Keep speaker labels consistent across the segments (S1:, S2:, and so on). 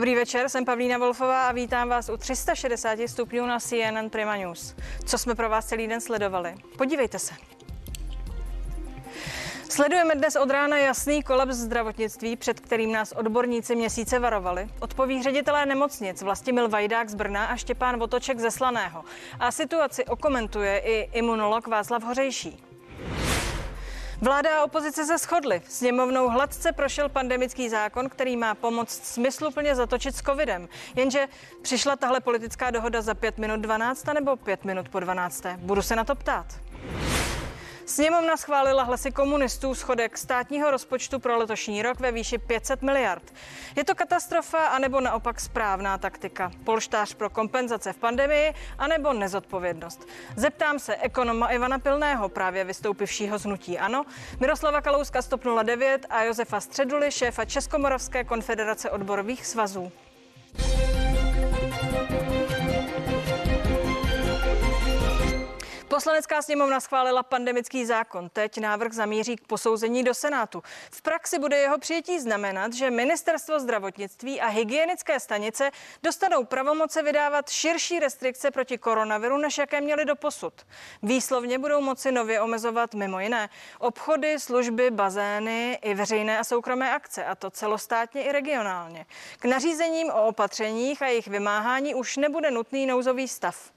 S1: Dobrý večer, jsem Pavlína Wolfová a vítám vás u 360 stupňů na CNN Prima News. Co jsme pro vás celý den sledovali? Podívejte se. Sledujeme dnes od rána jasný kolaps zdravotnictví, před kterým nás odborníci měsíce varovali. Odpoví ředitelé nemocnic Vlastimil Vajdák z Brna a Štěpán Votoček ze Slaného. A situaci okomentuje i imunolog Václav Hořejší. Vláda a opozice se shodly. Sněmovnou hladce prošel pandemický zákon, který má pomoct smysluplně zatočit s covidem. Jenže přišla tahle politická dohoda za 5 minut 12 nebo 5 minut po 12. Budu se na to ptát. Sněmovna schválila hlasy komunistů schodek státního rozpočtu pro letošní rok ve výši 500 miliard. Je to katastrofa anebo naopak správná taktika? Polštář pro kompenzace v pandemii anebo nezodpovědnost? Zeptám se ekonoma Ivana Pilného, právě vystoupivšího z hnutí ANO, Miroslava Kalouska 109 a Josefa Středuly, šéfa Českomoravské konfederace odborových svazů. Poslanecká sněmovna schválila pandemický zákon. Teď návrh zamíří k posouzení do Senátu. V praxi bude jeho přijetí znamenat, že ministerstvo zdravotnictví a hygienické stanice dostanou pravomoce vydávat širší restrikce proti koronaviru, než jaké měly do posud. Výslovně budou moci nově omezovat mimo jiné obchody, služby, bazény i veřejné a soukromé akce, a to celostátně i regionálně. K nařízením o opatřeních a jejich vymáhání už nebude nutný nouzový stav.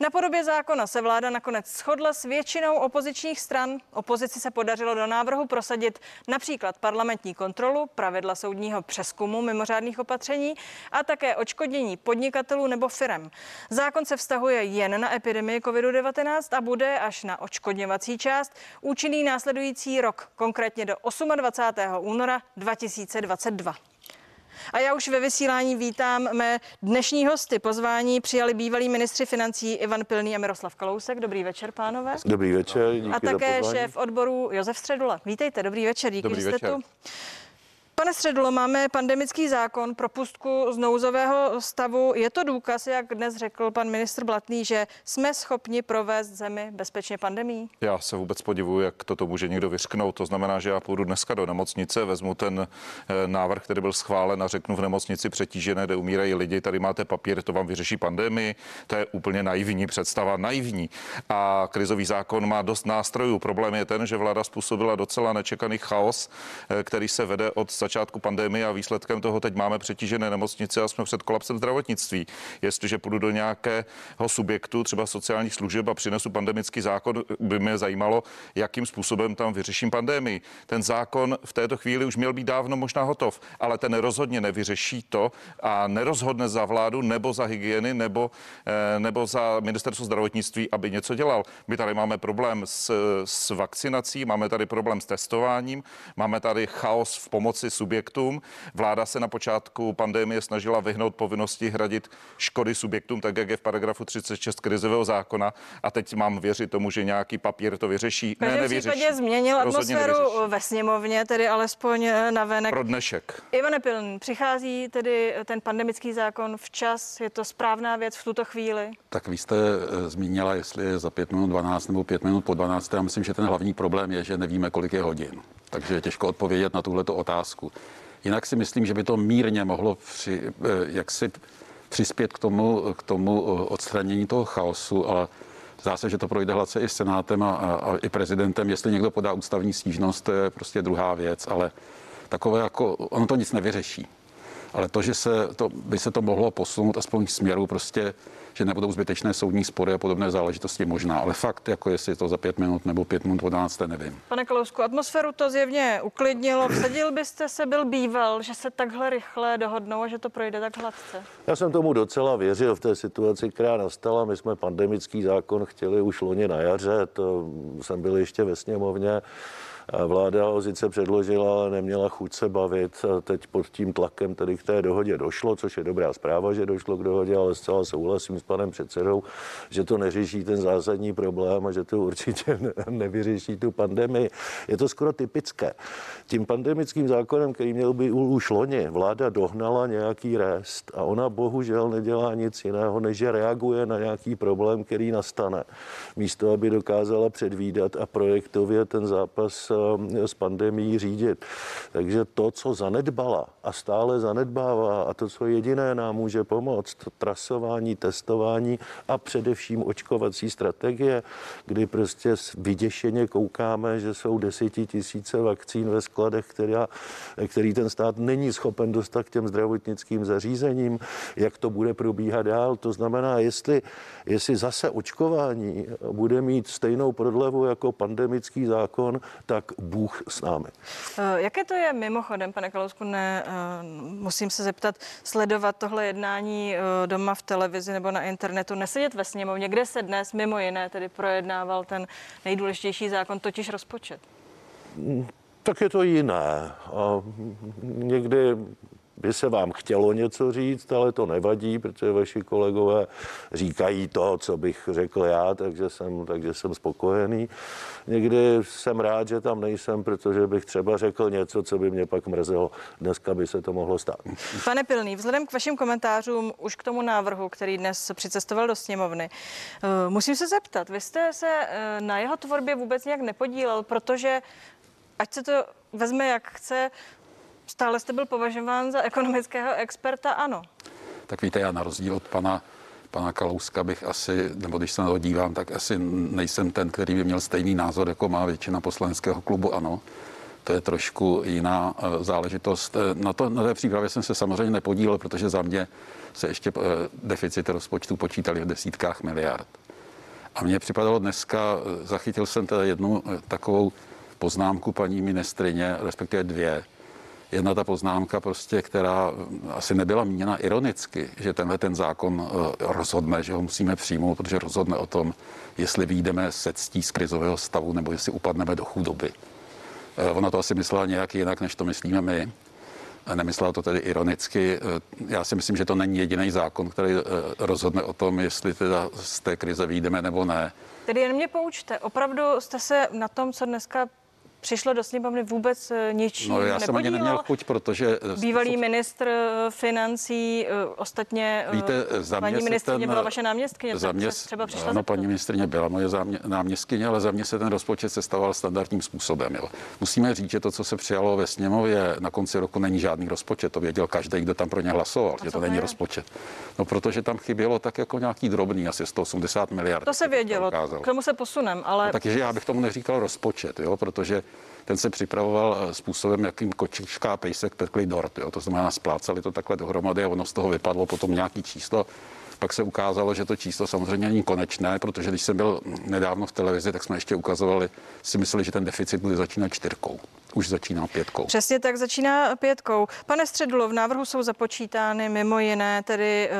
S1: Na podobě zákona se vláda nakonec shodla s většinou opozičních stran. Opozici se podařilo do návrhu prosadit například parlamentní kontrolu, pravidla soudního přeskumu mimořádných opatření a také očkodnění podnikatelů nebo firem. Zákon se vztahuje jen na epidemii COVID-19 a bude až na očkodňovací část účinný následující rok, konkrétně do 28. února 2022. A já už ve vysílání vítám mé dnešní hosty. Pozvání přijali bývalí ministři financí Ivan Pilný a Miroslav Kalousek. Dobrý večer, pánové.
S2: Dobrý večer, díky
S1: A také šéf odboru Josef Středula. Vítejte, dobrý večer, díky,
S2: dobrý
S1: že jste
S2: večer.
S1: tu. Pane Středulo, máme pandemický zákon pro pustku z nouzového stavu. Je to důkaz, jak dnes řekl pan ministr Blatný, že jsme schopni provést zemi bezpečně pandemí?
S3: Já se vůbec podivuju, jak toto může někdo vyřknout. To znamená, že já půjdu dneska do nemocnice, vezmu ten eh, návrh, který byl schválen a řeknu v nemocnici přetížené, kde umírají lidi, tady máte papír, to vám vyřeší pandemii. To je úplně naivní představa, naivní. A krizový zákon má dost nástrojů. Problém je ten, že vláda způsobila docela nečekaný chaos, eh, který se vede od začátku pandemie a výsledkem toho teď máme přetížené nemocnice a jsme před kolapsem zdravotnictví. Jestliže půjdu do nějakého subjektu, třeba sociálních služeb a přinesu pandemický zákon, by mě zajímalo, jakým způsobem tam vyřeším pandemii. Ten zákon v této chvíli už měl být dávno možná hotov, ale ten rozhodně nevyřeší to a nerozhodne za vládu nebo za hygieny nebo, eh, nebo za ministerstvo zdravotnictví, aby něco dělal. My tady máme problém s, s vakcinací, máme tady problém s testováním, máme tady chaos v pomoci subjektům. Vláda se na počátku pandemie snažila vyhnout povinnosti hradit škody subjektům, tak jak je v paragrafu 36 krizového zákona. A teď mám věřit tomu, že nějaký papír to vyřeší.
S1: V každém případě změnil
S3: Rozhodně
S1: atmosféru
S3: nevyřeší.
S1: ve sněmovně, tedy alespoň na venek.
S3: Pro dnešek.
S1: Ivane Pilný, přichází tedy ten pandemický zákon včas, je to správná věc v tuto chvíli?
S4: Tak vy jste eh, zmínila, jestli je za 5 minut 12 nebo 5 minut po 12. Já myslím, že ten hlavní problém je, že nevíme, kolik je hodin. Takže je těžko odpovědět na tuhleto otázku. Jinak si myslím, že by to mírně mohlo při, eh, jaksi přispět k tomu, k tomu eh, odstranění toho chaosu, ale zdá se, že to projde hladce i senátem a, a, a i prezidentem. Jestli někdo podá ústavní stížnost, to je prostě druhá věc, ale takové jako, ono to nic nevyřeší. Ale to, že se to, by se to mohlo posunout aspoň k směru prostě, že nebudou zbytečné soudní spory a podobné záležitosti možná. Ale fakt, jako jestli je to za pět minut nebo pět minut po 12, nevím.
S1: Pane Kalousku, atmosféru to zjevně uklidnilo. Vsadil byste se byl býval, že se takhle rychle dohodnou a že to projde tak hladce?
S2: Já jsem tomu docela věřil v té situaci, která nastala. My jsme pandemický zákon chtěli už loni na jaře, to jsem byl ještě ve sněmovně. Vláda ho sice předložila, ale neměla chuť se bavit. Teď pod tím tlakem tedy k té dohodě došlo, což je dobrá zpráva, že došlo k dohodě, ale zcela souhlasím s panem předsedou, že to neřeší ten zásadní problém a že to určitě nevyřeší tu pandemii. Je to skoro typické. Tím pandemickým zákonem, který měl by už loni, vláda dohnala nějaký rest a ona bohužel nedělá nic jiného, než že reaguje na nějaký problém, který nastane. Místo, aby dokázala předvídat a projektově ten zápas eh, s pandemí řídit. Takže to, co zanedbala a stále zanedbává a to, co jediné nám může pomoct, trasování, testování a především očkovací strategie, kdy prostě vyděšeně koukáme, že jsou desetitisíce vakcín ve skladech, která, který ten stát není schopen dostat k těm zdravotnickým zařízením, jak to bude probíhat dál. To znamená, jestli, jestli zase očkování bude mít stejnou prodlevu jako pandemický zákon, tak Bůh s námi.
S1: Eh, jaké to je mimochodem, pane Kalousku, ne, eh, musím se zeptat, sledovat tohle jednání eh, doma v televizi nebo na internetu, nesedět ve sněmovně, kde se dnes mimo jiné tedy projednával ten nejdůležitější zákon, totiž rozpočet?
S2: Tak je to jiné. A někdy by se vám chtělo něco říct, ale to nevadí, protože vaši kolegové říkají to, co bych řekl já, takže jsem, takže jsem spokojený. Někdy jsem rád, že tam nejsem, protože bych třeba řekl něco, co by mě pak mrzelo. Dneska by se to mohlo stát.
S1: Pane Pilný, vzhledem k vašim komentářům už k tomu návrhu, který dnes přicestoval do sněmovny, eh, musím se zeptat, vy jste se eh, na jeho tvorbě vůbec nějak nepodílel, protože ať se to vezme jak chce, Stále jste byl považován za ekonomického experta, ano.
S4: Tak víte, já na rozdíl od pana pana Kalouska bych asi, nebo když se na to dívám, tak asi nejsem ten, který by měl stejný názor, jako má většina poslaneckého klubu ANO. To je trošku jiná uh, záležitost. Eh, na, to, na té přípravě jsem se samozřejmě nepodílel, protože za mě se ještě uh, deficity rozpočtu počítali v desítkách miliard. A mně připadalo dneska, zachytil jsem teda jednu takovou poznámku paní ministrině, respektive dvě, jedna ta poznámka prostě, která asi nebyla míněna ironicky, že tenhle ten zákon eh, rozhodne, že ho musíme přijmout, protože rozhodne o tom, jestli výjdeme se ctí z krizového stavu nebo jestli upadneme do chudoby. Eh, ona to asi myslela nějak jinak, než to myslíme my. Nemyslela to tedy ironicky. Eh, já si myslím, že to není jediný zákon, který rozhodne o tom, jestli teda z té krize výjdeme nebo ne.
S1: Tedy jen mě poučte, opravdu jste se na tom, co dneska přišlo do sněmovny vůbec eh, ničím
S4: No já jsem ani neměl chuť, protože...
S1: Eh, Bývalý ministr eh, financí, ostatně Víte, za paní ministrině ten, byla vaše náměstkyně,
S4: za mě, třeba přišla Ano, paní ministrině byla moje zámě, náměstkyně, ale za mě se ten rozpočet sestavoval standardním způsobem. Jo. Musíme říct, že to, co se přijalo ve sněmově na konci roku, není žádný rozpočet. To věděl každý, kdo tam pro ně hlasoval, že to není je? rozpočet. No protože tam chybělo tak jako nějaký drobný, asi 180 miliard.
S1: To se vědělo, k tomu se posunem, ale... No,
S4: takže já bych tomu neříkal rozpočet, jo, protože ten se připravoval eh, způsobem, jakým kočička a pejsek pekli dort. Jo? To znamená, splácali to takhle dohromady a ono z toho vypadlo potom nějaký číslo. Pak se ukázalo, že to číslo samozřejmě není konečné, protože když jsem byl nedávno v televizi, tak jsme ještě ukazovali, si mysleli, že ten deficit bude začínat čtyřkou. Už začíná pětkou.
S1: Přesně tak začíná pětkou. Pane Středulo, v návrhu jsou započítány mimo jiné tedy e,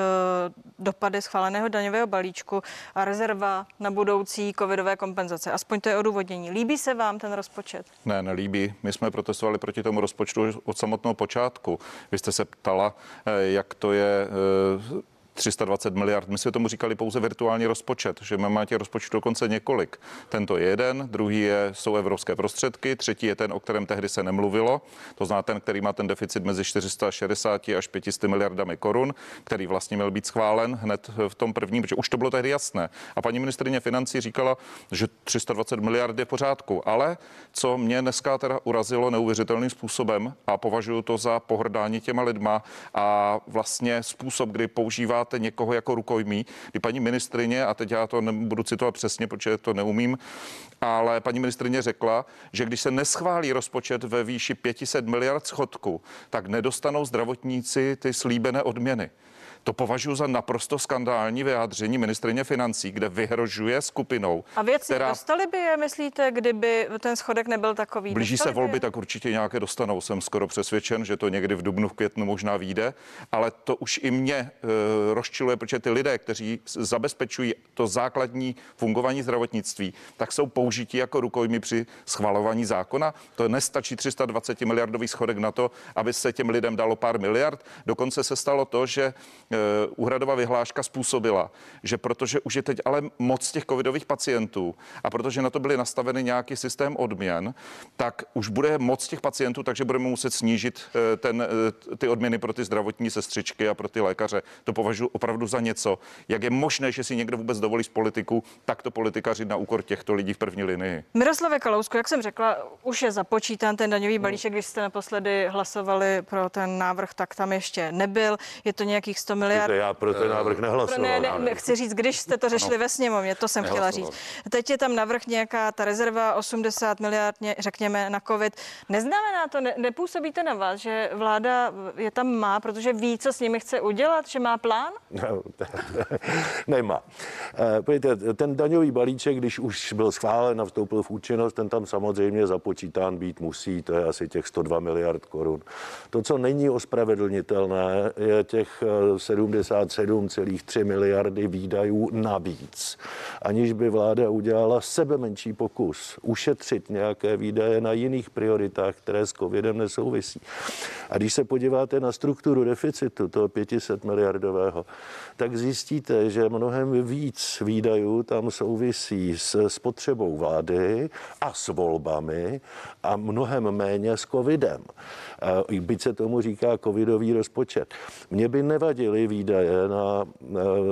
S1: dopady schváleného daňového balíčku a rezerva na budoucí covidové kompenzace. Aspoň to je odůvodnění. Líbí se vám ten rozpočet?
S3: Ne, nelíbí. My jsme protestovali proti tomu rozpočtu od samotného počátku. Vy jste se ptala, eh, jak to je eh, 320 miliard. My jsme tomu říkali pouze virtuální rozpočet, že máme těch rozpočtů dokonce několik. Tento je jeden, druhý je, jsou evropské prostředky, třetí je ten, o kterém tehdy se nemluvilo, to zná ten, který má ten deficit mezi 460 až 500 miliardami korun, který vlastně měl být schválen hned v tom prvním, protože už to bylo tehdy jasné. A paní ministrině financí říkala, že 320 miliard je v pořádku, ale co mě dneska teda urazilo neuvěřitelným způsobem a považuji to za pohrdání těma lidma a vlastně způsob, kdy používá používáte někoho jako rukojmí, kdy paní ministrině, a teď já to nebudu citovat přesně, protože to neumím, ale paní ministrině řekla, že když se neschválí rozpočet ve výši 500 miliard schodku, tak nedostanou zdravotníci ty slíbené odměny. To považuji za naprosto skandální vyjádření ministrině financí, kde vyhrožuje skupinou.
S1: A věci která... dostali by je, myslíte, kdyby ten schodek nebyl takový?
S3: Blíží se volby, je? tak určitě nějaké dostanou. Jsem skoro přesvědčen, že to někdy v dubnu, v květnu možná vyjde, ale to už i mě e, rozčiluje, protože ty lidé, kteří zabezpečují to základní fungování zdravotnictví, tak jsou použití jako rukojmi při schvalování zákona. To nestačí 320 miliardový schodek na to, aby se těm lidem dalo pár miliard. Dokonce se stalo to, že úhradová vyhláška způsobila, že protože už je teď ale moc těch covidových pacientů a protože na to byly nastaveny nějaký systém odměn, tak už bude moc těch pacientů, takže budeme muset snížit eh, ten, eh, ty odměny pro ty zdravotní sestřičky a pro ty lékaře. To považuji opravdu za něco. Jak je možné, že si někdo vůbec dovolí z politiku takto politikařit na úkor těchto lidí v první linii?
S1: Miroslave Kalousku, jak jsem řekla, už je započítán ten daňový balíček, když jste naposledy hlasovali pro ten návrh, tak tam ještě nebyl. Je to nějakých 100 miliard.
S2: Já pro ten návrh nehlasoval.
S1: Ne, ne, ne, chci říct, když jste to řešili ve sněmovně, to jsem chtěla říct. Teď je tam navrh nějaká ta rezerva 80 miliard, řekněme, na COVID. Neznamená to, ne, nepůsobí to na vás, že vláda je tam má, protože ví, co s nimi chce udělat, že má plán?
S2: No, nemá. Eh, Pojďte, ten daňový balíček, když už byl schválen a vstoupil v účinnost, ten tam samozřejmě započítán být musí, to je asi těch 102 miliard korun. To, co není ospravedlnitelné, je těch 77,3 miliardy výdajů navíc, aniž by vláda udělala sebe menší pokus ušetřit nějaké výdaje na jiných prioritách, které s covidem nesouvisí. A když se podíváte na strukturu deficitu, toho 500 miliardového, tak zjistíte, že mnohem víc výdajů tam souvisí s spotřebou vlády a s volbami a mnohem méně s covidem. Byť se tomu říká covidový rozpočet. Mně by nevadily výdaje na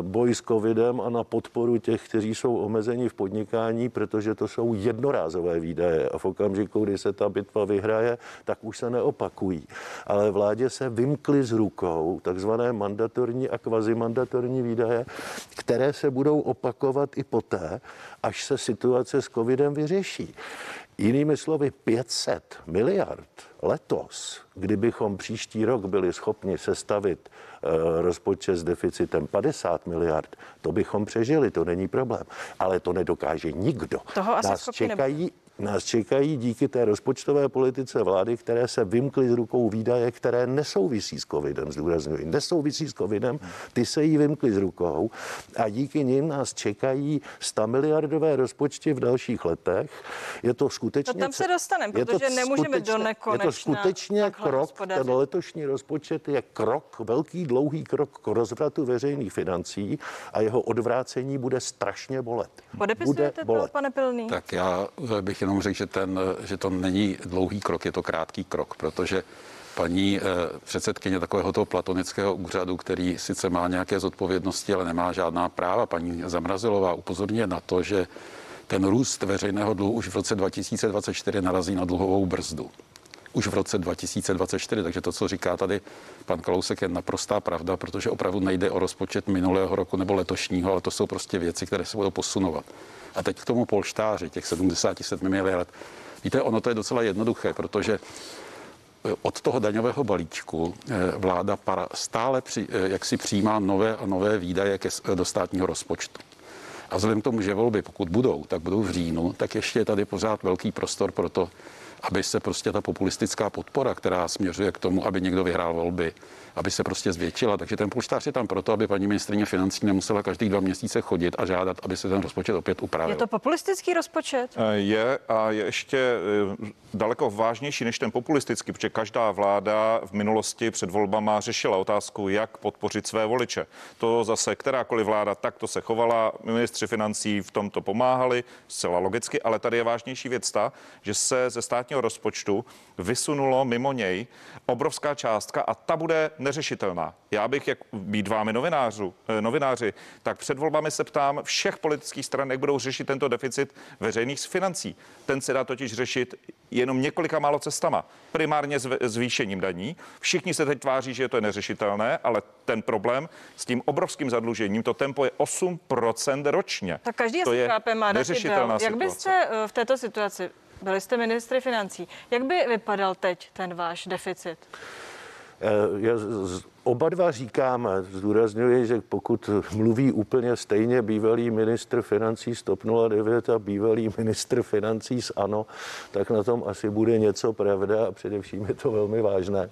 S2: boj s covidem a na podporu těch, kteří jsou omezeni v podnikání, protože to jsou jednorázové výdaje a v okamžiku, kdy se ta bitva vyhraje, tak už se neopakují. Ale vládě se vymkly z rukou takzvané mandatorní a kvazimandatorní výdaje, které se budou opakovat i poté, až se situace s covidem vyřeší. Jinými slovy, 500 miliard letos, kdybychom příští rok byli schopni sestavit e, rozpočet s deficitem 50 miliard, to bychom přežili, to není problém. Ale to nedokáže nikdo.
S1: Toho asi
S2: Nás čekají nás čekají díky té rozpočtové politice vlády, které se vymkly z rukou výdaje, které nesouvisí s covidem, zdůraznuju, nesouvisí s covidem, ty se jí vymkly z rukou a díky nim nás čekají 100 miliardové rozpočty v dalších letech. Je to skutečně...
S1: To tam se dostaneme, protože nemůžeme do nekonečna.
S2: Je to skutečně krok, ten letošní rozpočet je krok, velký dlouhý krok k rozvratu veřejných financí a jeho odvrácení bude strašně bolet.
S1: Podepisujete bude to, pane Pilný?
S4: Tak já bych jenom řekl, že, ten, že to není dlouhý krok, je to krátký krok, protože paní eh, předsedkyně takového toho platonického úřadu, který sice má nějaké zodpovědnosti, ale nemá žádná práva, paní Zamrazilová upozorňuje na to, že ten růst veřejného dluhu už v roce 2024 narazí na dluhovou brzdu. Už v roce 2024, takže to, co říká tady pan Kalousek, je naprostá pravda, protože opravdu nejde o rozpočet minulého roku nebo letošního, ale to jsou prostě věci, které se budou posunovat. A teď k tomu polštáři, těch 77 miliard. Víte, ono to je docela jednoduché, protože eh, od toho daňového balíčku eh, vláda stále při, eh, jak si přijímá nové a nové výdaje ke, do státního rozpočtu. A vzhledem k tomu, že volby, pokud budou, tak budou v říjnu, tak ještě je tady pořád velký prostor pro to, aby se prostě ta populistická podpora, která směřuje k tomu, aby někdo vyhrál volby, aby se prostě zvětšila. Takže ten polštář je tam proto, aby paní ministrině financí nemusela každý dva měsíce chodit a žádat, aby se ten rozpočet opět upravil.
S1: Je to populistický rozpočet?
S3: Eh, je a je ještě eh, daleko vážnější než ten populistický, protože každá vláda v minulosti před volbama řešila otázku, jak podpořit své voliče. To zase kterákoliv vláda takto se chovala, ministři financí v tomto pomáhali, zcela logicky, ale tady je vážnější věc ta, že se ze státního rozpočtu vysunulo mimo něj obrovská částka a ta bude neřešitelná. Já bych, jak být vámi novinářů, eh, novináři, tak před volbami se ptám všech politických stran, jak budou řešit tento deficit veřejných financí. Ten se dá totiž řešit jenom několika málo cestama. Primárně zvýšením daní. Všichni se teď tváří, že je to neřešitelné, ale ten problém s tím obrovským zadlužením, to tempo je 8% ročně.
S1: Tak každý
S3: to
S1: je chápe, má neřešitelná Jak byste eh, v této situaci byli jste ministry financí. Jak by vypadal teď ten váš deficit?
S2: Eh, já oba dva říkáme, zdůrazňuji, že pokud mluví úplně stejně bývalý ministr financí z TOP 09 a bývalý ministr financí z ANO, tak na tom asi bude něco pravda a především je to velmi vážné.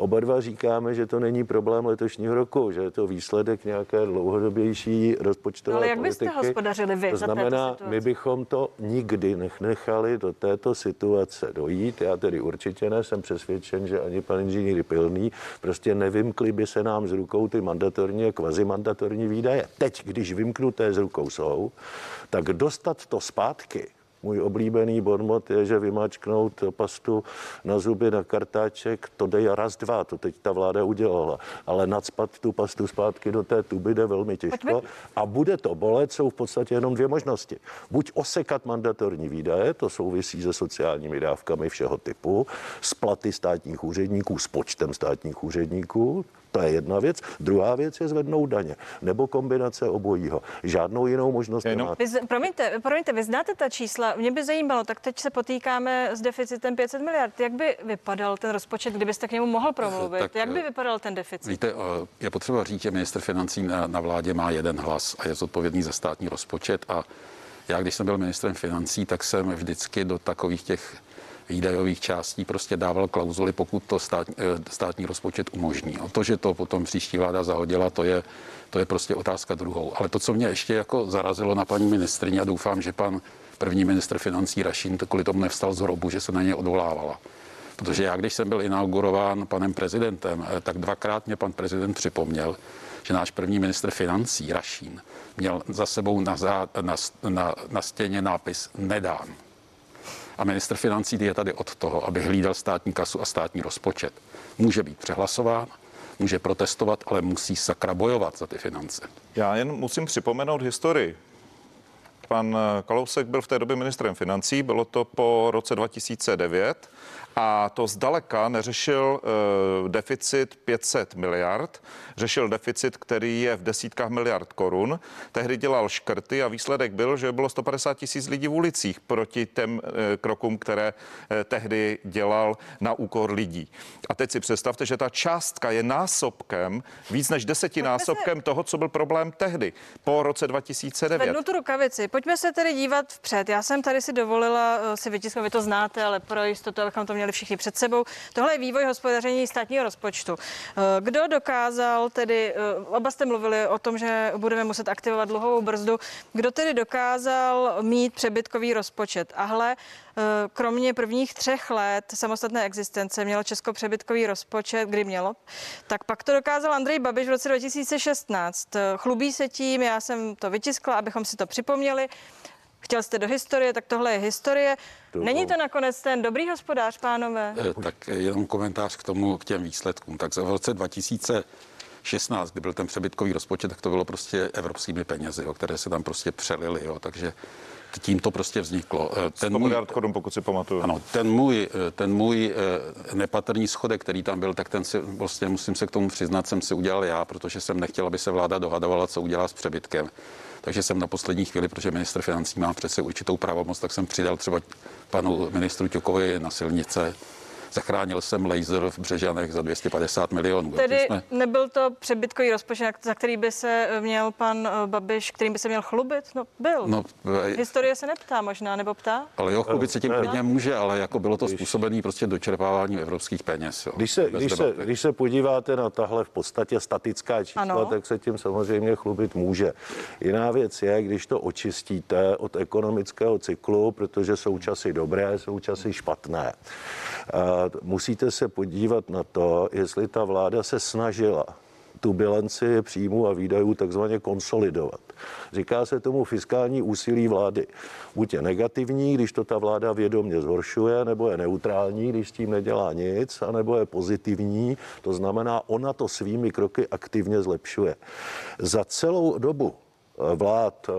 S2: Oba dva říkáme, že to není problém letošního roku, že je to výsledek nějaké dlouhodobější rozpočtové
S1: Ale jak
S2: politiky.
S1: byste hospodařili vy
S2: To znamená, my bychom to nikdy nechali do této situace dojít. Já tedy určitě ne, jsem přesvědčen, že ani pan inženýr Pilný prostě nevím vymkly by se nám z rukou ty mandatorní a kvazimandatorní výdaje. Teď, když vymknuté z rukou jsou, tak dostat to zpátky můj oblíbený bonmot je, že vymáčknout pastu na zuby na kartáček, to jde raz, dva, to teď ta vláda udělala. Ale nadspat tu pastu zpátky do té tuby jde velmi těžko a bude to bolet, jsou v podstatě jenom dvě možnosti. Buď osekat mandatorní výdaje, to souvisí se sociálními dávkami všeho typu, s platy státních úředníků, s počtem státních úředníků, to je jedna věc. Druhá věc je zvednout daně. Nebo kombinace obojího. Žádnou jinou možnost
S3: Jenom-
S2: nemáte.
S1: Vy, z- promiňte, promiňte, vy znáte ta čísla. Mě by zajímalo, tak teď se potýkáme s deficitem 500 miliard. Jak by vypadal ten rozpočet, kdybyste k němu mohl promluvit?
S4: Tak,
S1: Jak by
S4: eh,
S1: vypadal ten deficit?
S4: Víte, eh, je potřeba říct, že minister financí na, na vládě má jeden hlas a je zodpovědný za státní rozpočet a já, když jsem byl ministrem financí, tak jsem vždycky do takových těch výdajových částí prostě dával klauzuly, pokud to stát, eh, státní rozpočet umožní. A to, že to potom příští vláda zahodila, to je, to je prostě otázka druhou. Ale to, co mě ještě jako zarazilo na paní ministrině, a doufám, že pan první ministr financí Rašín to kvůli tomu nevstal z hrobu, že se na ně odvolávala. Protože já, když jsem byl inaugurován panem prezidentem, eh, tak dvakrát mě pan prezident připomněl, že náš první ministr financí, Rašín, měl za sebou na, zá, na, na, na stěně nápis nedám. A ministr financí je tady od toho, aby hlídal státní kasu a státní rozpočet. Může být přehlasován, může protestovat, ale musí sakra bojovat za ty finance.
S3: Já jen musím připomenout historii. Pan eh, Kalousek byl v té době ministrem financí, bylo to po roce 2009 a to zdaleka neřešil uh, deficit 500 miliard, řešil deficit, který je v desítkách miliard korun. Tehdy dělal škrty a výsledek byl, že bylo 150 tisíc lidí v ulicích proti těm uh, krokům, které uh, tehdy dělal na úkor lidí. A teď si představte, že ta částka je násobkem, víc než desetinásobkem toho, co byl problém tehdy, po roce 2009.
S1: Vednu tu rukavici. Pojďme se tedy dívat vpřed. Já jsem tady si dovolila eh, si vytisknout, vy to znáte, ale pro jistotu, abychom to měli všichni před sebou. Tohle je vývoj hospodaření státního rozpočtu. Eh, Kdo dokázal tedy, eh, oba jste mluvili o tom, že budeme muset aktivovat dluhovou brzdu, kdo tedy dokázal mít přebytkový rozpočet? A hle, eh, kromě prvních třech let samostatné existence mělo Česko přebytkový rozpočet, kdy mělo, tak pak to dokázal Andrej Babiš v roce 2016. Eh, Chlubí se tím, já jsem to vytiskla, abychom si to připomněli. Chtěl jste do historie, tak tohle je historie. Není to nakonec ten dobrý hospodář, pánové?
S4: Eh, Tak jenom komentář k tomu, k těm výsledkům. Tak v roce 2016, kdy byl ten přebytkový rozpočet, tak to bylo prostě evropskými penězi, jo, které se tam prostě přelily, jo, takže tím to prostě vzniklo. Eh,
S3: 100 miliard korun, pokud si pamatuju.
S4: Ano, ten můj, eh, ten můj eh, nepatrný schodek, který tam byl, tak ten si vlastně musím se k tomu přiznat, jsem si udělal já, protože jsem nechtěl, aby se vláda dohadovala, co udělá s přebytkem. Takže jsem na poslední chvíli, protože ministr financí má přece určitou pravomoc, tak jsem přidal třeba panu ministru Ťokovi na silnice. Zachránil jsem laser v Břežanech za 250 milionů.
S1: Tedy
S4: jsme-
S1: nebyl to přebytkový rozpočet, za který by se měl pan eh, Babiš, kterým by se měl chlubit? No, byl.
S4: No, eh,
S1: Historie se neptá možná, nebo ptá?
S4: ale jo, chlubit se tím klidně může, ale jako bylo to způsobený prostě dočerpáváním evropských peněz. Jo.
S2: Když se, když, se, když se podíváte na tahle v podstatě statická čísla,
S1: ano.
S2: tak se tím samozřejmě chlubit může. Jiná věc je, když to očistíte od ekonomického cyklu, protože jsou časy dobré, jsou časy špatné. Musíte se podívat na to, jestli ta vláda se snažila tu bilanci příjmů a výdajů takzvaně konsolidovat. Říká se tomu fiskální úsilí vlády. Buď je negativní, když to ta vláda vědomě zhoršuje, nebo je neutrální, když s tím nedělá nic, anebo je pozitivní, to znamená, ona to svými kroky aktivně zlepšuje. Za celou dobu eh, vlád eh,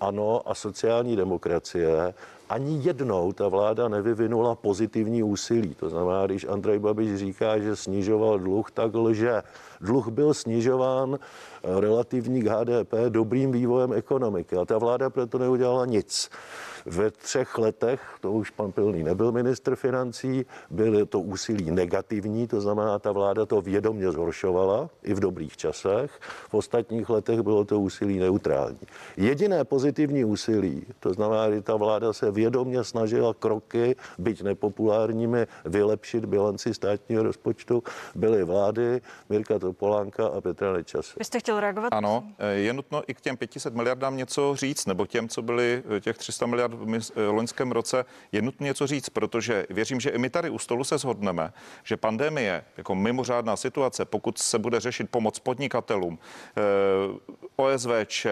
S2: ANO a sociální demokracie ani jednou ta vláda nevyvinula pozitivní úsilí. To znamená, když Andrej Babiš říká, že snižoval dluh, tak lže. Dluh byl snižován eh, relativní k HDP dobrým vývojem ekonomiky a ta vláda proto neudělala nic. Ve třech letech, to už pan Pilný nebyl ministr financí, bylo to úsilí negativní, to znamená, ta vláda to vědomě zhoršovala i v dobrých časech. V ostatních letech bylo to úsilí neutrální. Jediné pozitivní úsilí, to znamená, že ta vláda se vědomě snažila kroky, byť nepopulárními, vylepšit bilanci státního rozpočtu, byly vlády Mirka Topolánka a Petra Nečase.
S1: Vy jste chtěl reagovat?
S3: Ano, eh, je nutno i k těm 500 miliardám něco říct, nebo těm, co byly eh, těch 300 miliard v loňském roce, je nutné něco říct, protože věřím, že i my tady u stolu se shodneme, že pandemie jako mimořádná situace, pokud se bude řešit pomoc podnikatelům, OSVČ,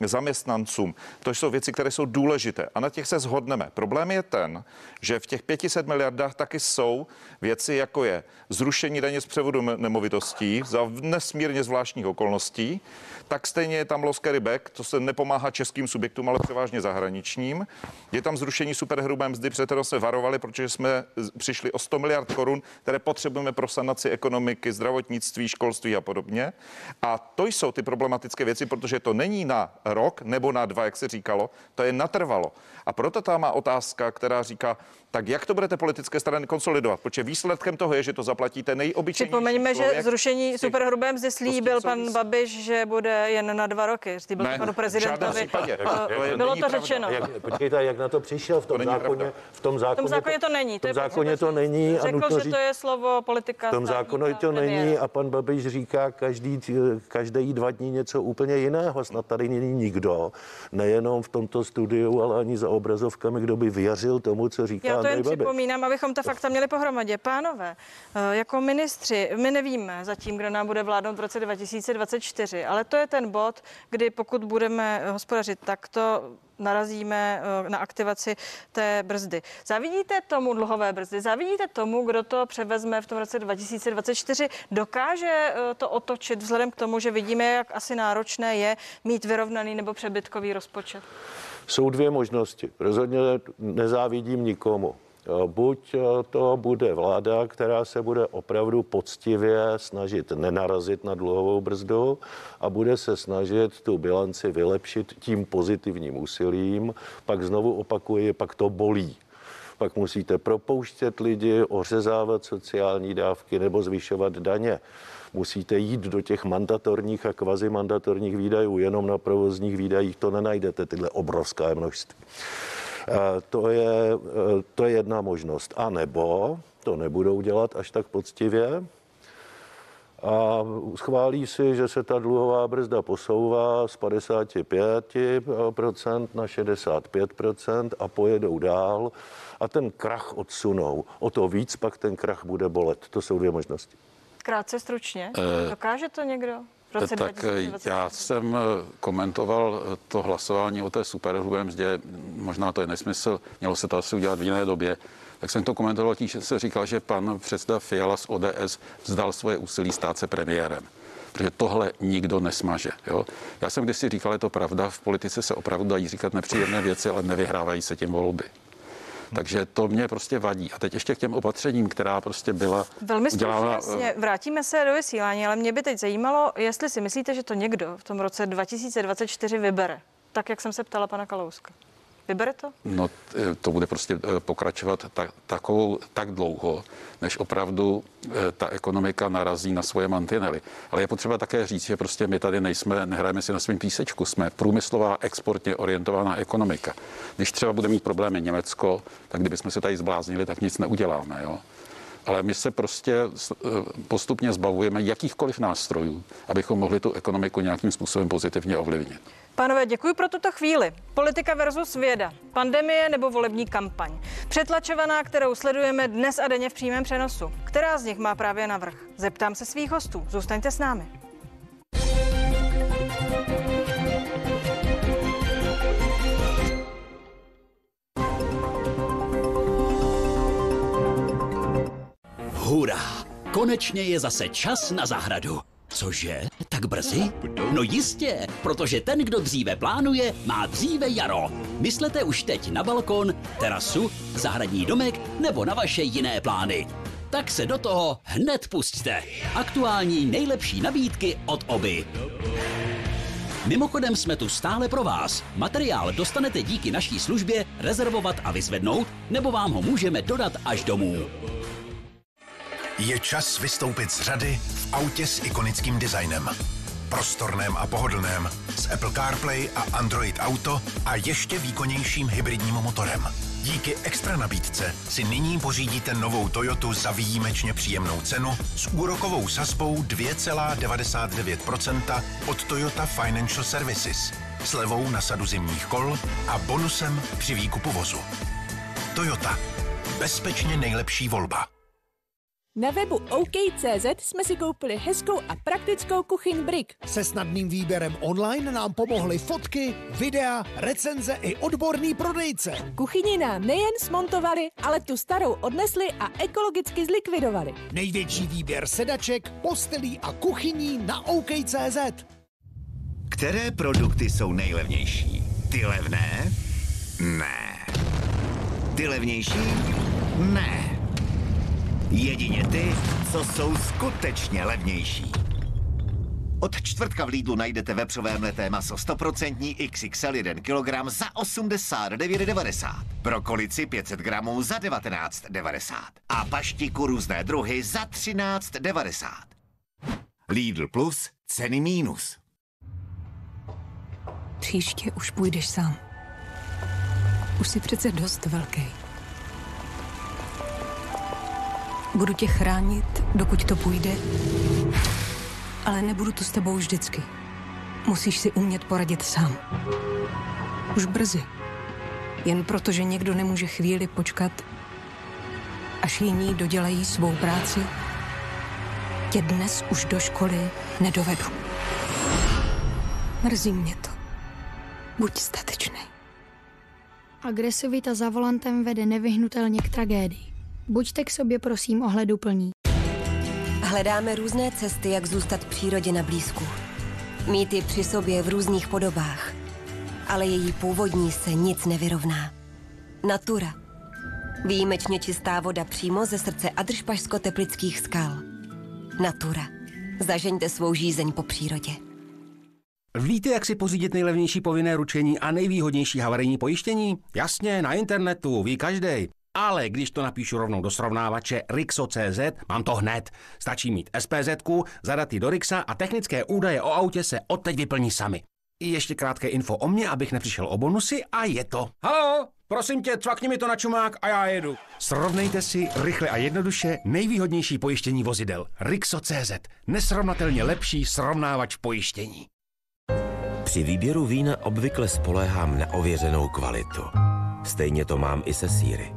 S3: zaměstnancům, to jsou věci, které jsou důležité a na těch se shodneme. Problém je ten, že v těch 500 miliardách taky jsou věci, jako je zrušení daně z převodu nemovitostí za nesmírně zvláštních okolností, tak stejně je tam loss back, to se nepomáhá českým subjektům, ale převážně zahraničním. Je tam zrušení superhrubé mzdy, před kterou jsme varovali, protože jsme přišli o 100 miliard korun, které potřebujeme pro sanaci ekonomiky, zdravotnictví, školství a podobně. A to jsou ty problematické věci, protože to není na rok nebo na dva, jak se říkalo, to je natrvalo. A proto ta má otázka, která říká, tak jak to budete politické strany konsolidovat? Protože výsledkem toho je, že to zaplatíte nejobyčejnější
S1: Připomeňme, že zrušení superhrubé mzdy slíbil pan Babiš, že bude jen na dva roky. Slíbil ne, panu prezidentovi. Bylo to řečeno.
S2: Jak, počkejte, jak na to přišel v tom to zákoně?
S1: V tom zákoně, v tom zákoně to, to není.
S2: To v tom zákoně to není.
S1: A Řekl, že to je slovo politika.
S2: V tom zákoně to není a pan Babiš říká každý, každý dva dní něco úplně jiného. Snad tady není nikdo, nejenom v tomto studiu, ale ani za obrazovkami, kdo by věřil tomu, co říká
S1: to jen připomínám, abychom ta fakta měli pohromadě. Pánové, eh, jako ministři, my nevíme zatím, kdo nám bude vládnout v roce 2024, ale to je ten bod, kdy pokud budeme hospodařit takto, narazíme eh, na aktivaci té brzdy. Zavidíte tomu dluhové brzdy? Zavidíte tomu, kdo to převezme v tom roce 2024? Dokáže eh, to otočit vzhledem k tomu, že vidíme, jak asi náročné je mít vyrovnaný nebo přebytkový rozpočet?
S2: Jsou dvě možnosti. Rozhodně nezávidím nikomu. Buď to bude vláda, která se bude opravdu poctivě snažit nenarazit na dluhovou brzdu a bude se snažit tu bilanci vylepšit tím pozitivním úsilím. Pak znovu opakuji, pak to bolí pak musíte propouštět lidi, ořezávat sociální dávky nebo zvyšovat daně musíte jít do těch mandatorních a kvazimandatorních výdajů. Jenom na provozních výdajích to nenajdete, tyhle obrovské množství. To je, to je jedna možnost. A nebo to nebudou dělat až tak poctivě, a schválí si, že se ta dluhová brzda posouvá z 55% na 65% a pojedou dál a ten krach odsunou. O to víc pak ten krach bude bolet. To jsou dvě možnosti.
S1: Krátce stručně. Eh, Dokáže to někdo?
S4: roce tak 2020. já jsem eh, komentoval eh, to hlasování o té superhrubé mzdě, možná to je nesmysl, mělo se to asi udělat v jiné době, tak jsem to komentoval tím, že se říkal, že pan předseda Fiala z ODS vzdal svoje úsilí stát se premiérem protože tohle nikdo nesmaže. Jo? Já jsem kdysi říkal, je to pravda, v politice se opravdu dají říkat nepříjemné věci, ale nevyhrávají se tím volby. Takže to mě prostě vadí. A teď ještě k těm opatřením, která prostě byla
S1: Velmi udělána... jasně. Vrátíme se do vysílání, ale mě by teď zajímalo, jestli si myslíte, že to někdo v tom roce 2024 vybere. Tak, jak jsem se ptala pana Kalouska. Vybere to?
S4: No, to bude prostě eh, pokračovat tak, takovou, tak dlouho, než opravdu eh, ta ekonomika narazí na svoje mantinely. Ale je potřeba také říct, že prostě my tady nejsme, nehrajeme si na svým písečku, jsme průmyslová, exportně orientovaná ekonomika. Když třeba bude mít problémy Německo, tak kdybychom se tady zbláznili, tak nic neuděláme. Jo? ale my se prostě eh, postupně zbavujeme jakýchkoliv nástrojů, abychom mohli tu ekonomiku nějakým způsobem pozitivně ovlivnit.
S1: Pánové, děkuji pro tuto chvíli. Politika versus věda. Pandemie nebo volební kampaň. Přetlačovaná, kterou sledujeme dnes a denně v přímém přenosu. Která z nich má právě navrh? Zeptám se svých hostů. Zůstaňte s námi.
S5: Hurá! Konečně je zase čas na zahradu. Cože? Tak brzy? No jistě, protože ten, kdo dříve plánuje, má dříve jaro. Myslete už teď na balkon, terasu, zahradní domek nebo na vaše jiné plány. Tak se do toho hned pusťte. Aktuální nejlepší nabídky od oby. Mimochodem jsme tu stále pro vás. Materiál dostanete díky naší službě rezervovat a vyzvednout, nebo vám ho můžeme dodat až domů.
S6: Je čas vystoupit z řady v autě s ikonickým designem. Prostorném a pohodlném, s Apple CarPlay a Android Auto a ještě výkonnějším hybridním motorem. Díky extra nabídce si nyní pořídíte novou Toyotu za výjimečně příjemnou cenu s úrokovou sazbou 2,99% od Toyota Financial Services. slevou na sadu zimních kol a bonusem při výkupu vozu. Toyota. Bezpečně nejlepší volba.
S7: Na webu OK.cz jsme si koupili hezkou a praktickou kuchyň Brick.
S8: Se snadným výběrem online nám pomohly fotky, videa, recenze i odborný prodejce.
S7: Kuchyni nám nejen smontovali, ale tu starou odnesli a ekologicky zlikvidovali.
S8: Největší výběr sedaček, postelí a kuchyní na OK.cz.
S9: Které produkty jsou nejlevnější? Ty levné? Ne. Ty levnější? Ne. Jedině ty, co jsou skutečně levnější. Od čtvrtka v Lidlu najdete vepřové mleté maso 100% XXL 1 kg za 89,90. Brokolici 500 gramů za 19,90. A paštiku různé druhy za 13,90. Lidl Plus, ceny mínus.
S10: Příště už půjdeš sám. Už jsi přece dost velký. Budu tě chránit, dokud to půjde, ale nebudu tu s tebou vždycky. Musíš si umět poradit sám. Už brzy. Jen proto, že někdo nemůže chvíli počkat, až jiní dodělají svou práci, tě dnes už do školy nedovedu. Mrzí mě to. Buď statečný.
S11: Agresivita za volantem vede nevyhnutelně k tragédii. Buďte k sobě prosím ohleduplní.
S12: Hledáme různé cesty, jak zůstat přírodě na blízku. Mít ji při sobě v různých podobách. Ale její původní se nic nevyrovná. Natura. Výjimečně čistá voda přímo ze srdce Adršpašsko-teplických skal. Natura. Zažeňte svou žízeň po přírodě.
S13: Víte, jak si pořídit nejlevnější povinné ručení a nejvýhodnější havarijní pojištění? Jasně, na internetu, ví každý. Ale když to napíšu rovnou do srovnávače Rixo.cz, mám to hned. Stačí mít SPZ, zadat ji do Rixa a technické údaje o autě se odteď vyplní sami. Ještě krátké info o mě, abych nepřišel o bonusy a je to. Halo, prosím tě, cvakni mi to na čumák a já jedu. Srovnejte si rychle a jednoduše nejvýhodnější pojištění vozidel. Rixo.cz. Nesrovnatelně lepší srovnávač pojištění.
S14: Při výběru vína obvykle spoléhám na ověřenou kvalitu. Stejně to mám i se síry.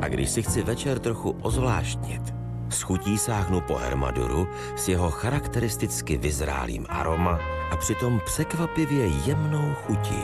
S14: A když si chci večer trochu ozvláštnit, s chutí sáhnu po Hermaduru s jeho charakteristicky vyzrálým aroma a přitom překvapivě jemnou chutí.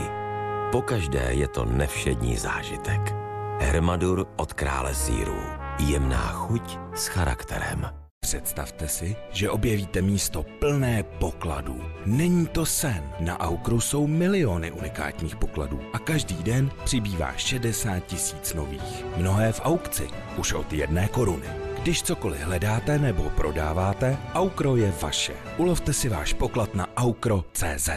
S14: Pokaždé je to nevšední zážitek. Hermadur od krále sírů. Jemná chuť s charakterem.
S15: Představte si, že objevíte místo plné pokladů. Není to sen. Na Aukru jsou miliony unikátních pokladů a každý den přibývá 60 tisíc nových. Mnohé v aukci už od jedné koruny. Když cokoliv hledáte nebo prodáváte, Aukro je vaše. Ulovte si váš poklad na aukro.cz.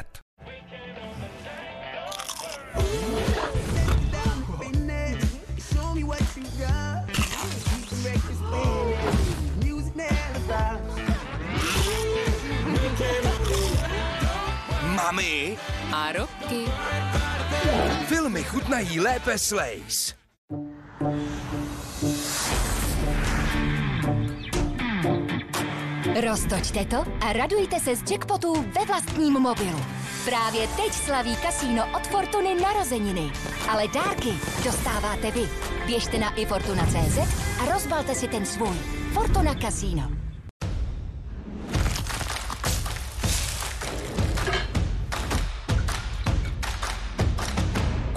S10: Roky.
S16: Filmy chutnají lépe s Lays.
S17: Roztočte to a radujte se z jackpotů ve vlastním mobilu. Právě teď slaví kasíno od Fortuny narozeniny. Ale dárky dostáváte vy. Běžte na ifortuna.cz a rozbalte si ten svůj. Fortuna Casino.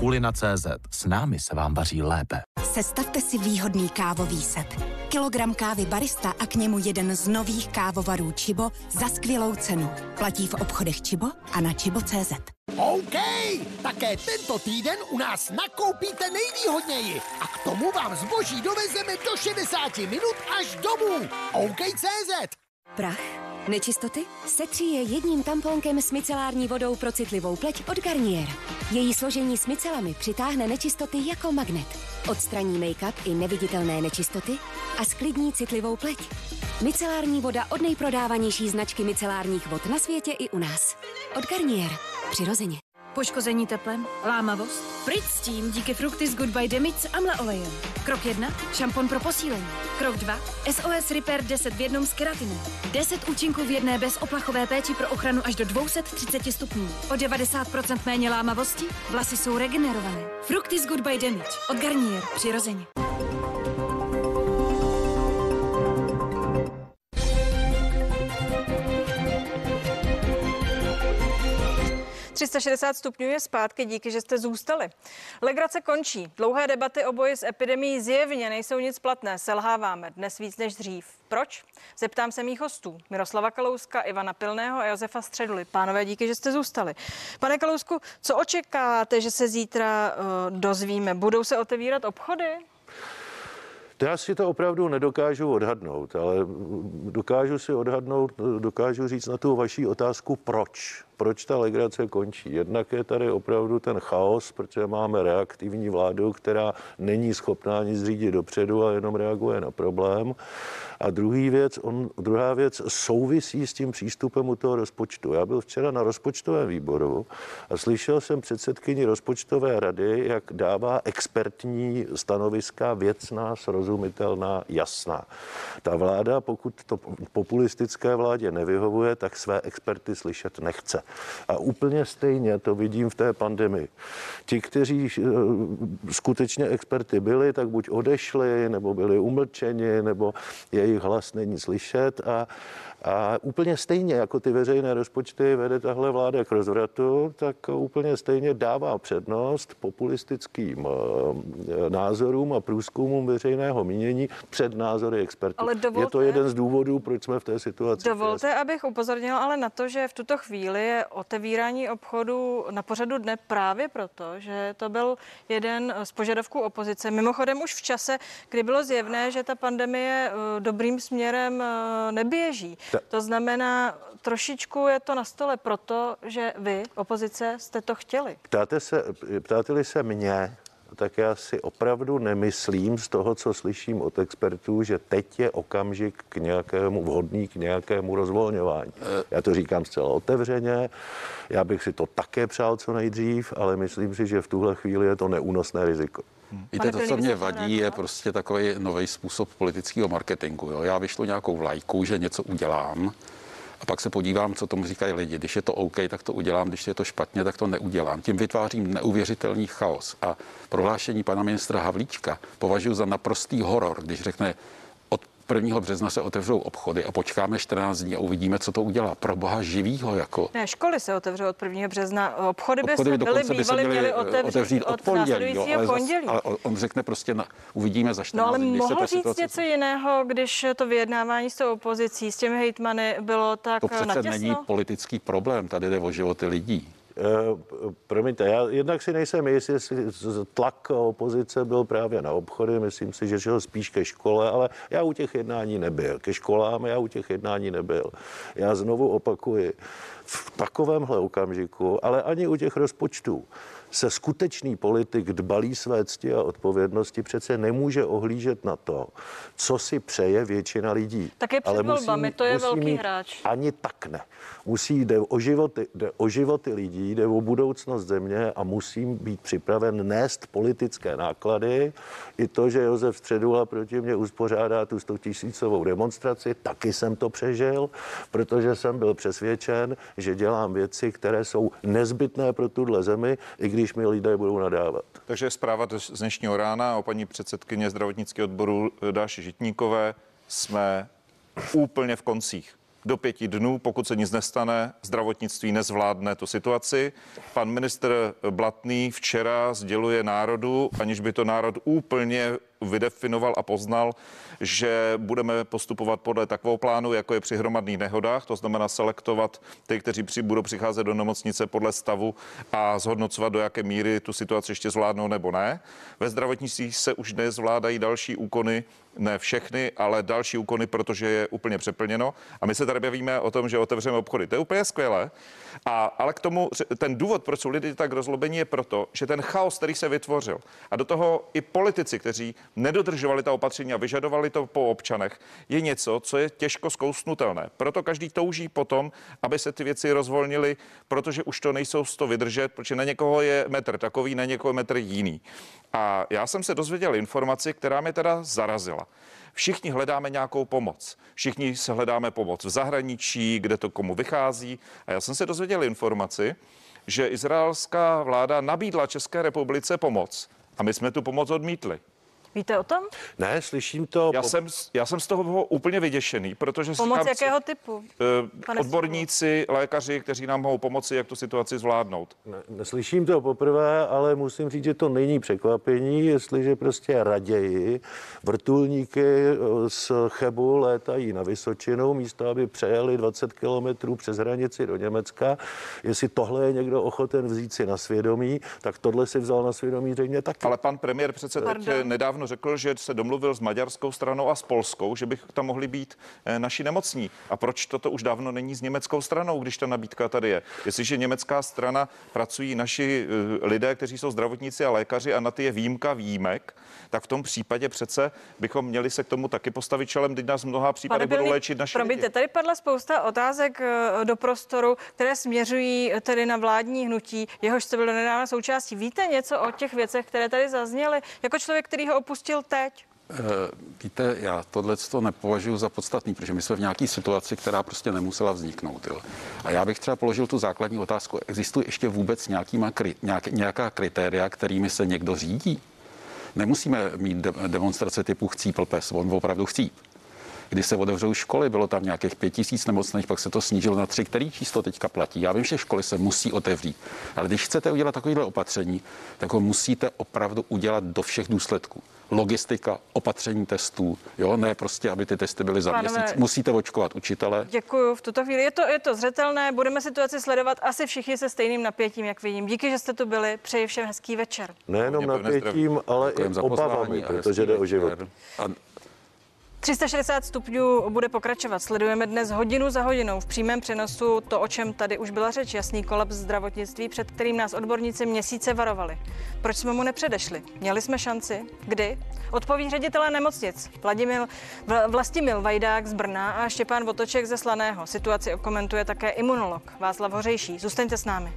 S18: Kulina.cz. S námi se vám vaří lépe.
S19: Sestavte si výhodný kávový set. Kilogram kávy barista a k němu jeden z nových kávovarů Čibo za skvělou cenu. Platí v obchodech Čibo a na čibo.cz.
S8: OK, také tento týden u nás nakoupíte nejvýhodněji a k tomu vám zboží dovezeme do 60 minut až domů. OK.cz.
S12: Prach? Nečistoty? Setří je jedním tamponkem s micelární vodou pro citlivou pleť od Garnier. Její složení s micelami přitáhne nečistoty jako magnet. Odstraní make-up i neviditelné nečistoty a sklidní citlivou pleť. Micelární voda od nejprodávanější značky micelárních vod na světě i u nás. Od Garnier. Přirozeně.
S20: Poškození teplem? Lámavost? Pryč s tím díky Fructis Goodbye Damage s amla olejem. Krok 1. Šampon pro posílení. Krok 2. SOS Repair 10 v jednom s keratinem. 10 účinků v jedné bez oplachové péči pro ochranu až do 230 stupňů. O 90% méně lámavosti? Vlasy jsou regenerované. Fructis Goodbye Damage. Od Garnier. Přirozeně.
S1: 360 stupňů je zpátky, díky, že jste zůstali. Legrace končí. Dlouhé debaty o boji s epidemí zjevně nejsou nic platné. Selháváme dnes víc než dřív. Proč? Zeptám se mých hostů. Miroslava Kalouska, Ivana Pilného a Josefa Středuly. Pánové, díky, že jste zůstali. Pane Kalousku, co očekáváte, že se zítra uh, dozvíme? Budou se otevírat obchody?
S2: Já si to opravdu nedokážu odhadnout, ale dokážu si odhadnout, dokážu říct na tu vaší otázku, proč proč ta legrace končí. Jednak je tady opravdu ten chaos, protože máme reaktivní vládu, která není schopná nic řídit dopředu a jenom reaguje na problém. A druhý věc, on, druhá věc souvisí s tím přístupem u toho rozpočtu. Já byl včera na rozpočtovém výboru a slyšel jsem předsedkyni rozpočtové rady, jak dává expertní stanoviska věcná, srozumitelná, jasná. Ta vláda, pokud to populistické vládě nevyhovuje, tak své experty slyšet nechce. A úplně stejně to vidím v té pandemii. Ti, kteří eh, skutečně experty byli, tak buď odešli, nebo byli umlčeni, nebo jejich hlas není slyšet a a úplně stejně, jako ty veřejné rozpočty vede tahle vláda k rozvratu, tak úplně stejně dává přednost populistickým eh, názorům a průzkumům veřejného mínění před názory expertů. Ale dovolte, je to jeden z důvodů, proč jsme v té situaci.
S1: Dovolte, které... abych upozornila ale na to, že v tuto chvíli je otevírání obchodu na pořadu dne právě proto, že to byl jeden z požadavků opozice. Mimochodem už v čase, kdy bylo zjevné, že ta pandemie eh, dobrým směrem eh, neběží. To znamená, trošičku je to na stole proto, že vy, opozice, jste to chtěli.
S2: Ptáte se, ptáte-li se mě, tak já si opravdu nemyslím z toho, co slyším od expertů, že teď je okamžik k nějakému vhodný, k nějakému rozvolňování. Já to říkám zcela otevřeně, já bych si to také přál co nejdřív, ale myslím si, že v tuhle chvíli je to neúnosné riziko.
S4: Víte, to, co mě vadí, je prostě takový nový způsob politického marketingu. Jo? Já vyšlu nějakou vlajku, že něco udělám, a pak se podívám, co tomu říkají lidi. Když je to OK, tak to udělám, když je to špatně, tak to neudělám. Tím vytvářím neuvěřitelný chaos. A prohlášení pana ministra Havlíčka považuji za naprostý horor, když řekne, 1. března se otevřou obchody a počkáme 14 dní a uvidíme, co to udělá. Pro boha živýho. Jako.
S1: Ne, školy se otevřou od 1. března. Obchody by obchody se byly bývaly, měly otevřít, otevřít od, od pondělí. Jo, ale, pondělí.
S4: Zas, ale on řekne prostě, na, uvidíme za 14
S1: No ale
S4: dní,
S1: mohl říct
S4: situace...
S1: něco jiného, když to vyjednávání s tou opozicí, s těmi hejtmany bylo tak
S4: To přece
S1: natěsno?
S4: není politický problém, tady jde o životy lidí.
S2: Uh, promiňte, já jednak si nejsem jist, jestli tlak opozice byl právě na obchody, myslím si, že šel spíš ke škole, ale já u těch jednání nebyl. Ke školám já u těch jednání nebyl. Já znovu opakuji, v takovémhle okamžiku, ale ani u těch rozpočtů, se skutečný politik dbalí své cti a odpovědnosti přece nemůže ohlížet na to, co si přeje většina lidí.
S1: Tak je před Ale volbami, musí, to je musí velký mít, hráč.
S2: Ani tak ne. Musí jde o, životy, jde o životy lidí, jde o budoucnost země a musím být připraven nést politické náklady. I to, že Josef Středula proti mě uspořádá tu 100 tisícovou demonstraci, taky jsem to přežil, protože jsem byl přesvědčen, že dělám věci, které jsou nezbytné pro tuhle zemi, i když když mi lidé budou nadávat.
S3: Takže zpráva z dnešního rána o paní předsedkyně zdravotnického odboru Dáši Žitníkové. Jsme úplně v koncích do pěti dnů, pokud se nic nestane, zdravotnictví nezvládne tu situaci. Pan minister Blatný včera sděluje národu, aniž by to národ úplně vydefinoval a poznal, že budeme postupovat podle takového plánu, jako je při hromadných nehodách, to znamená selektovat ty, kteří při, budou přicházet do nemocnice podle stavu a zhodnocovat, do jaké míry tu situaci ještě zvládnou nebo ne. Ve zdravotnictví se už dnes zvládají další úkony, ne všechny, ale další úkony, protože je úplně přeplněno. A my se tady bavíme o tom, že otevřeme obchody. To je úplně skvělé. A, ale k tomu ten důvod, proč jsou lidi tak rozlobení, je proto, že ten chaos, který se vytvořil, a do toho i politici, kteří nedodržovali ta opatření a vyžadovali to po občanech, je něco, co je těžko zkousnutelné. Proto každý touží potom, aby se ty věci rozvolnily, protože už to nejsou z to vydržet, protože na někoho je metr takový, na někoho metr jiný. A já jsem se dozvěděl informaci, která mě teda zarazila. Všichni hledáme nějakou pomoc. Všichni se hledáme pomoc v zahraničí, kde to komu vychází. A já jsem se dozvěděl informaci, že izraelská vláda nabídla České republice pomoc a my jsme tu pomoc odmítli.
S1: Víte o tom?
S2: Ne, slyším to.
S3: Já, jsem, já jsem z toho úplně vyděšený, protože
S1: Pomoc
S3: říkám,
S1: jakého typu?
S3: Uh, odborníci, lékaři, kteří nám mohou pomoci, jak tu situaci zvládnout.
S2: Ne, neslyším to poprvé, ale musím říct, že to není překvapení, jestliže prostě raději vrtulníky z Chebu létají na Vysočinu, místo aby přejeli 20 kilometrů přes hranici do Německa. Jestli tohle je někdo ochoten vzít si na svědomí, tak tohle si vzal na svědomí zřejmě taky.
S3: Ale pan premiér přece teď nedávno řekl, že se domluvil s maďarskou stranou a s polskou, že bych tam mohli být naši nemocní. A proč toto už dávno není s německou stranou, když ta nabídka tady je? Jestliže německá strana pracují naši lidé, kteří jsou zdravotníci a lékaři a na ty je výjimka výjimek, tak v tom případě přece bychom měli se k tomu taky postavit čelem, když nás v mnoha případech budou léčit naši
S1: promiňte,
S3: lidi.
S1: tady padla spousta otázek do prostoru, které směřují tedy na vládní hnutí, jehož jste byl nedávno součástí. Víte něco o těch věcech, které tady zazněly? Jako člověk, který ho opustil teď?
S4: Víte, já tohle to nepovažuji za podstatný, protože my jsme v nějaké situaci, která prostě nemusela vzniknout. Jo. A já bych třeba položil tu základní otázku. Existuje ještě vůbec nějakýma, nějak, nějaká kritéria, kterými se někdo řídí? Nemusíme mít de- demonstrace typu chcípl pes, on opravdu chcíp. Když se otevřou školy, bylo tam nějakých pět tisíc nemocných, pak se to snížilo na tři, který číslo teďka platí. Já vím, že školy se musí otevřít, ale když chcete udělat takovéhle opatření, tak ho musíte opravdu udělat do všech důsledků. Logistika, opatření testů, jo, ne prostě, aby ty testy byly za
S1: Pánové,
S4: měsíc. Musíte očkovat učitele.
S1: Děkuji. V tuto chvíli je to, je to zřetelné. Budeme situaci sledovat asi všichni se stejným napětím, jak vidím. Díky, že jste tu byli. Přeji všem hezký večer.
S2: Nejenom napětím, ale
S4: Děkujem
S2: i
S4: za
S2: obavami, protože jde o život.
S4: A
S1: 360 stupňů bude pokračovat. Sledujeme dnes hodinu za hodinou v přímém přenosu to, o čem tady už byla řeč, jasný kolaps zdravotnictví, před kterým nás odborníci měsíce varovali. Proč jsme mu nepředešli? Měli jsme šanci? Kdy? Odpoví ředitelé nemocnic Vladimil, Vla- Vlastimil Vajdák z Brna a Štěpán Votoček ze Slaného. Situaci okomentuje také imunolog Václav Hořejší. Zůstaňte s námi.